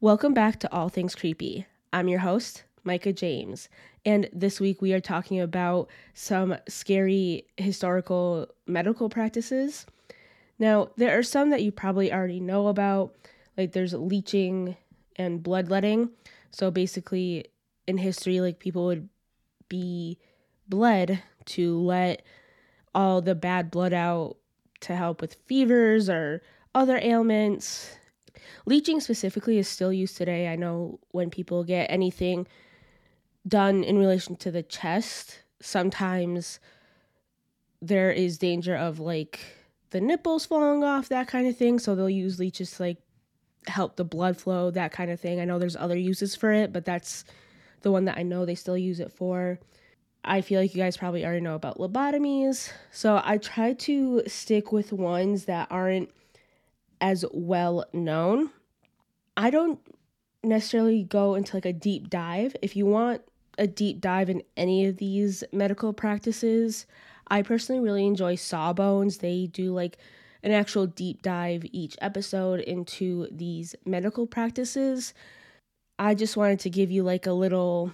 Welcome back to All Things Creepy. I'm your host, Micah James, and this week we are talking about some scary historical medical practices. Now, there are some that you probably already know about, like there's leeching and bloodletting. So basically, in history, like people would be bled to let all the bad blood out to help with fevers or other ailments Leeching specifically is still used today. I know when people get anything done in relation to the chest, sometimes there is danger of like the nipples falling off, that kind of thing. So they'll leeches to like help the blood flow, that kind of thing. I know there's other uses for it, but that's the one that I know they still use it for. I feel like you guys probably already know about lobotomies. So I try to stick with ones that aren't as well known. I don't necessarily go into like a deep dive. If you want a deep dive in any of these medical practices, I personally really enjoy Sawbones. They do like an actual deep dive each episode into these medical practices. I just wanted to give you like a little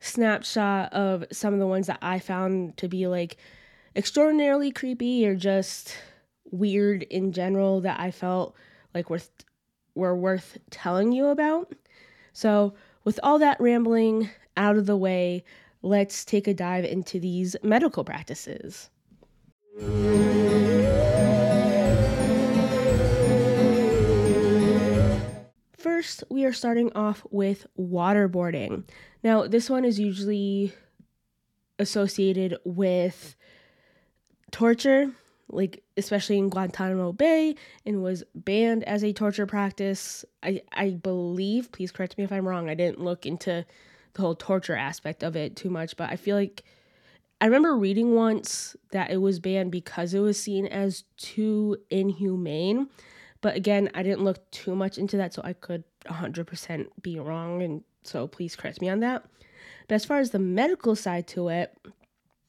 snapshot of some of the ones that I found to be like extraordinarily creepy or just weird in general that I felt like worth were worth telling you about. So, with all that rambling out of the way, let's take a dive into these medical practices. First, we are starting off with waterboarding. Now, this one is usually associated with torture like especially in Guantanamo Bay and was banned as a torture practice. I I believe, please correct me if I'm wrong. I didn't look into the whole torture aspect of it too much, but I feel like I remember reading once that it was banned because it was seen as too inhumane. But again, I didn't look too much into that, so I could 100% be wrong, and so please correct me on that. But as far as the medical side to it,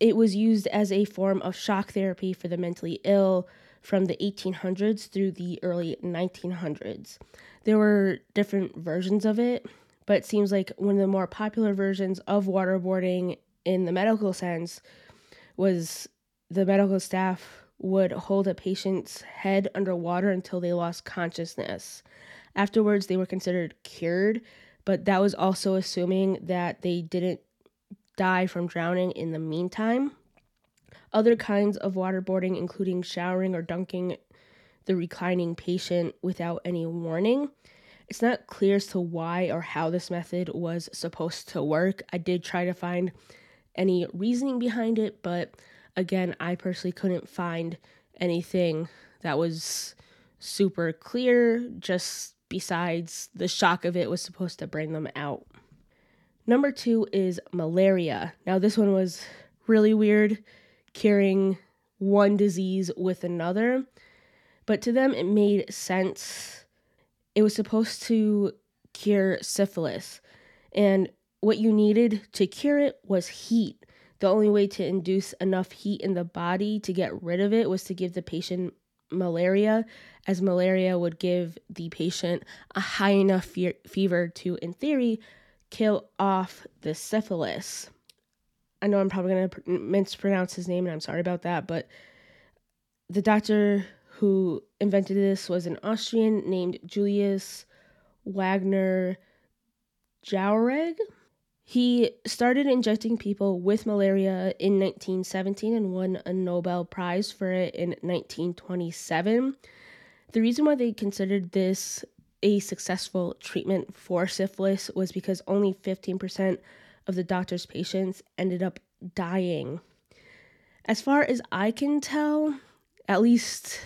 it was used as a form of shock therapy for the mentally ill from the 1800s through the early 1900s. There were different versions of it, but it seems like one of the more popular versions of waterboarding in the medical sense was the medical staff would hold a patient's head underwater until they lost consciousness. Afterwards, they were considered cured, but that was also assuming that they didn't die from drowning in the meantime. Other kinds of waterboarding, including showering or dunking the reclining patient without any warning. It's not clear as to why or how this method was supposed to work. I did try to find any reasoning behind it, but again, I personally couldn't find anything that was super clear, just besides the shock of it was supposed to bring them out. Number two is malaria. Now, this one was really weird, curing one disease with another, but to them it made sense. It was supposed to cure syphilis, and what you needed to cure it was heat. The only way to induce enough heat in the body to get rid of it was to give the patient malaria, as malaria would give the patient a high enough fe- fever to, in theory, kill off the syphilis. I know I'm probably going to mispronounce his name, and I'm sorry about that, but the doctor who invented this was an Austrian named Julius Wagner Jauregg. He started injecting people with malaria in 1917 and won a Nobel Prize for it in 1927. The reason why they considered this a successful treatment for syphilis was because only 15% of the doctor's patients ended up dying. As far as I can tell, at least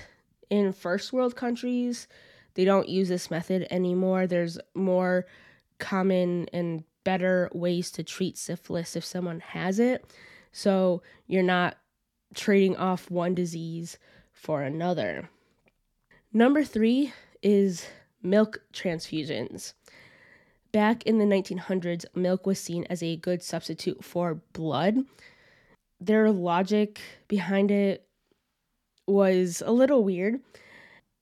in first world countries, they don't use this method anymore. There's more common and better ways to treat syphilis if someone has it. So you're not trading off one disease for another. Number three is milk transfusions. Back in the 1900s, milk was seen as a good substitute for blood. Their logic behind it was a little weird.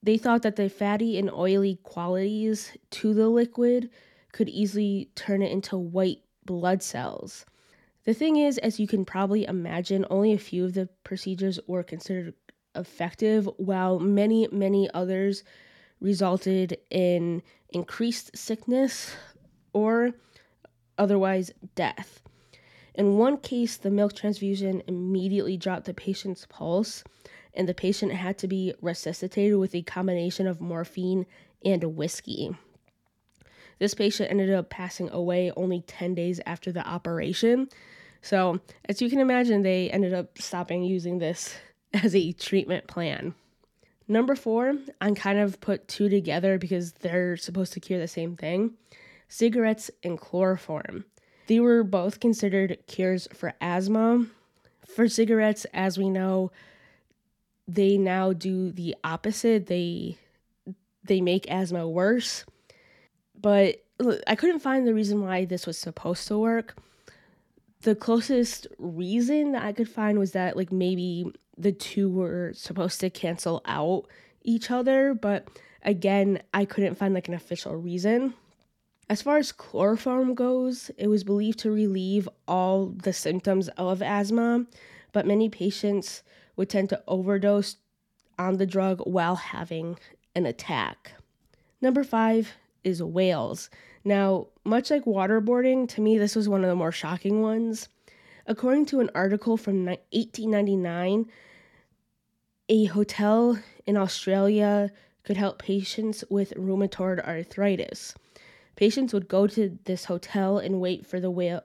They thought that the fatty and oily qualities to the liquid could easily turn it into white blood cells. The thing is, as you can probably imagine, only a few of the procedures were considered effective, while many, many others resulted in increased sickness or otherwise death. In one case, the milk transfusion immediately dropped the patient's pulse, and the patient had to be resuscitated with a combination of morphine and whiskey. This patient ended up passing away only 10 days after the operation. So, as you can imagine, they ended up stopping using this as a treatment plan. Number four, I kind of put two together because they're supposed to cure the same thing cigarettes and chloroform. They were both considered cures for asthma. For cigarettes, as we know, they now do the opposite. They they make asthma worse. But I couldn't find the reason why this was supposed to work. The closest reason that I could find was that like maybe the two were supposed to cancel out each other, but again, I couldn't find like an official reason. As far as chloroform goes, it was believed to relieve all the symptoms of asthma, but many patients would tend to overdose on the drug while having an attack. Number five is whales. Now, much like waterboarding, to me, this was one of the more shocking ones. According to an article from 1899, a hotel in Australia could help patients with rheumatoid arthritis. Patients would go to this hotel and wait for the whale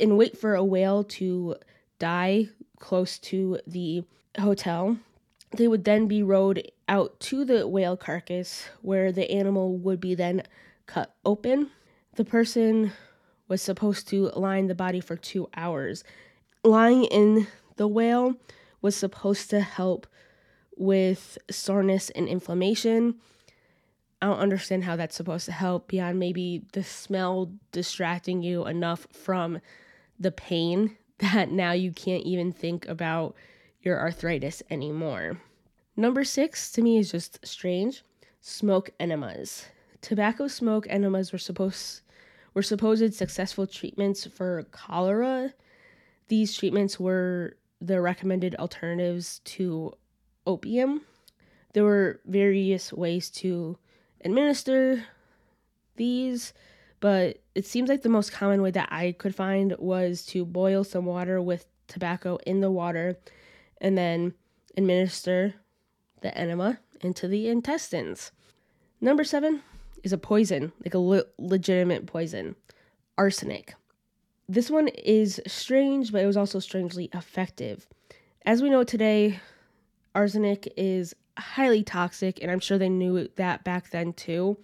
and wait for a whale to die close to the hotel. They would then be rowed out to the whale carcass where the animal would be then cut open. The person was supposed to lie in the body for two hours. Lying in the whale was supposed to help with soreness and inflammation. I don't understand how that's supposed to help beyond maybe the smell distracting you enough from the pain that now you can't even think about your arthritis anymore. Number six to me is just strange smoke enemas. Tobacco smoke enemas were supposed were supposed successful treatments for cholera. These treatments were the recommended alternatives to opium. There were various ways to administer these, but it seems like the most common way that I could find was to boil some water with tobacco in the water and then administer the enema into the intestines. Number seven, is a poison, like a le- legitimate poison arsenic. This one is strange, but it was also strangely effective. As we know today, arsenic is highly toxic, and I'm sure they knew that back then too,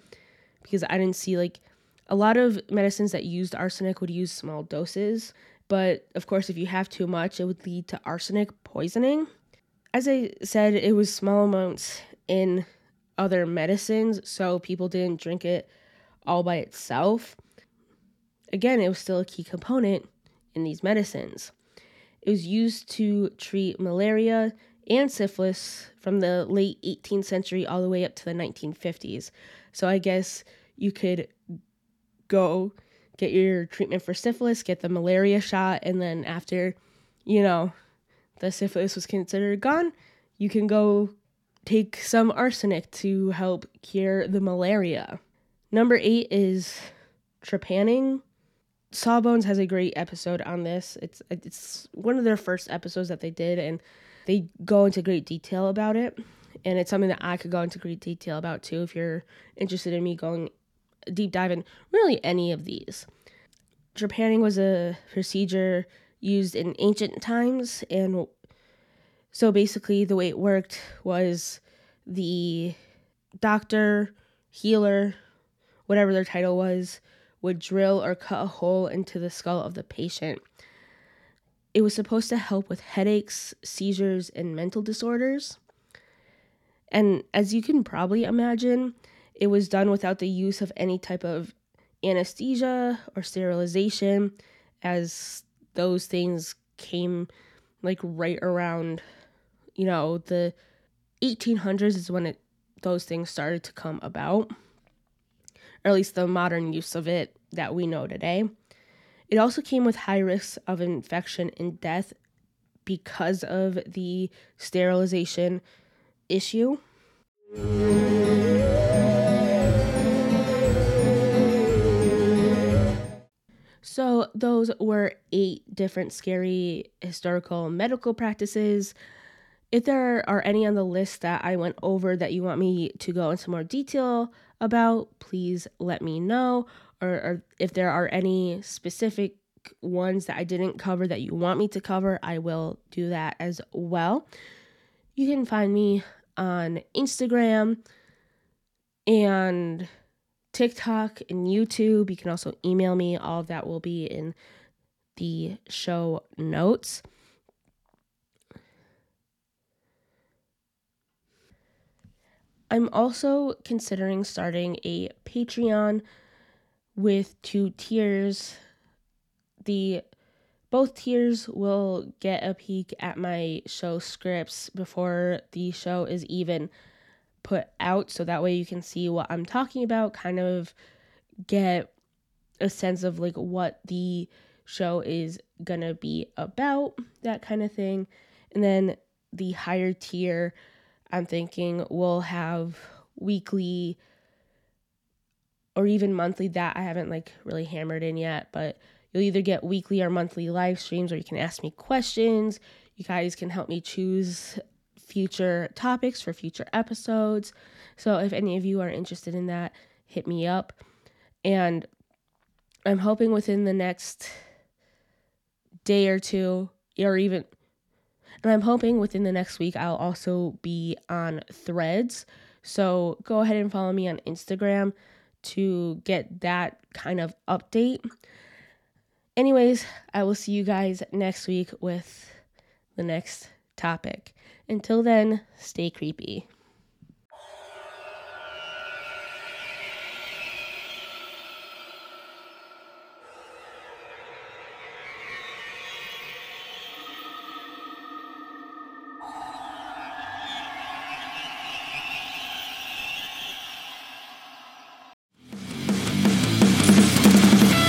because I didn't see like a lot of medicines that used arsenic would use small doses, but of course, if you have too much, it would lead to arsenic poisoning. As I said, it was small amounts in other medicines, so people didn't drink it all by itself. Again, it was still a key component in these medicines. It was used to treat malaria and syphilis from the late 18th century all the way up to the 1950s. So I guess you could go get your treatment for syphilis, get the malaria shot, and then after, you know, the syphilis was considered gone, you can go take some arsenic to help cure the malaria. Number eight is trepanning. Sawbones has a great episode on this. It's it's one of their first episodes that they did, and they go into great detail about it. And it's something that I could go into great detail about too if you're interested in me going deep dive in really any of these. Trepanning was a procedure used in ancient times and so basically, the way it worked was the doctor, healer, whatever their title was, would drill or cut a hole into the skull of the patient. It was supposed to help with headaches, seizures, and mental disorders. And as you can probably imagine, it was done without the use of any type of anesthesia or sterilization, as those things came like right around, you know, the 1800s is when it those things started to come about, or at least the modern use of it that we know today. It also came with high risks of infection and death because of the sterilization issue. Those were eight different scary historical medical practices. If there are any on the list that I went over that you want me to go into more detail about, please let me know. Or, or if there are any specific ones that I didn't cover that you want me to cover, I will do that as well. You can find me on Instagram and TikTok and YouTube. You can also email me. All of that will be in the show notes. I'm also considering starting a Patreon with two tiers. The both tiers will get a peek at my show scripts before the show is even put out so that way you can see what I'm talking about, kind of get a sense of like what the show is going to be about, that kind of thing. And then the higher tier I'm thinking will have weekly or even monthly that I haven't like really hammered in yet, but you'll either get weekly or monthly live streams or you can ask me questions. You guys can help me choose future topics for future episodes. So if any of you are interested in that, hit me up. And I'm hoping within the next day or two, or even, and I'm hoping within the next week, I'll also be on threads. So go ahead and follow me on Instagram to get that kind of update. Anyways, I will see you guys next week with the next topic. Until then, stay creepy.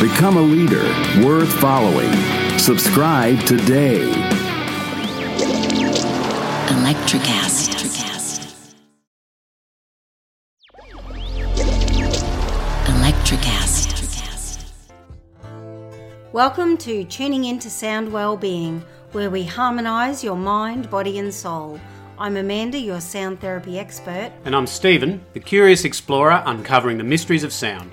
Become a leader worth following. Subscribe today. Electricast. Electricast. Welcome to Tuning Into Sound Wellbeing, where we harmonise your mind, body, and soul. I'm Amanda, your sound therapy expert. And I'm Stephen, the curious explorer uncovering the mysteries of sound.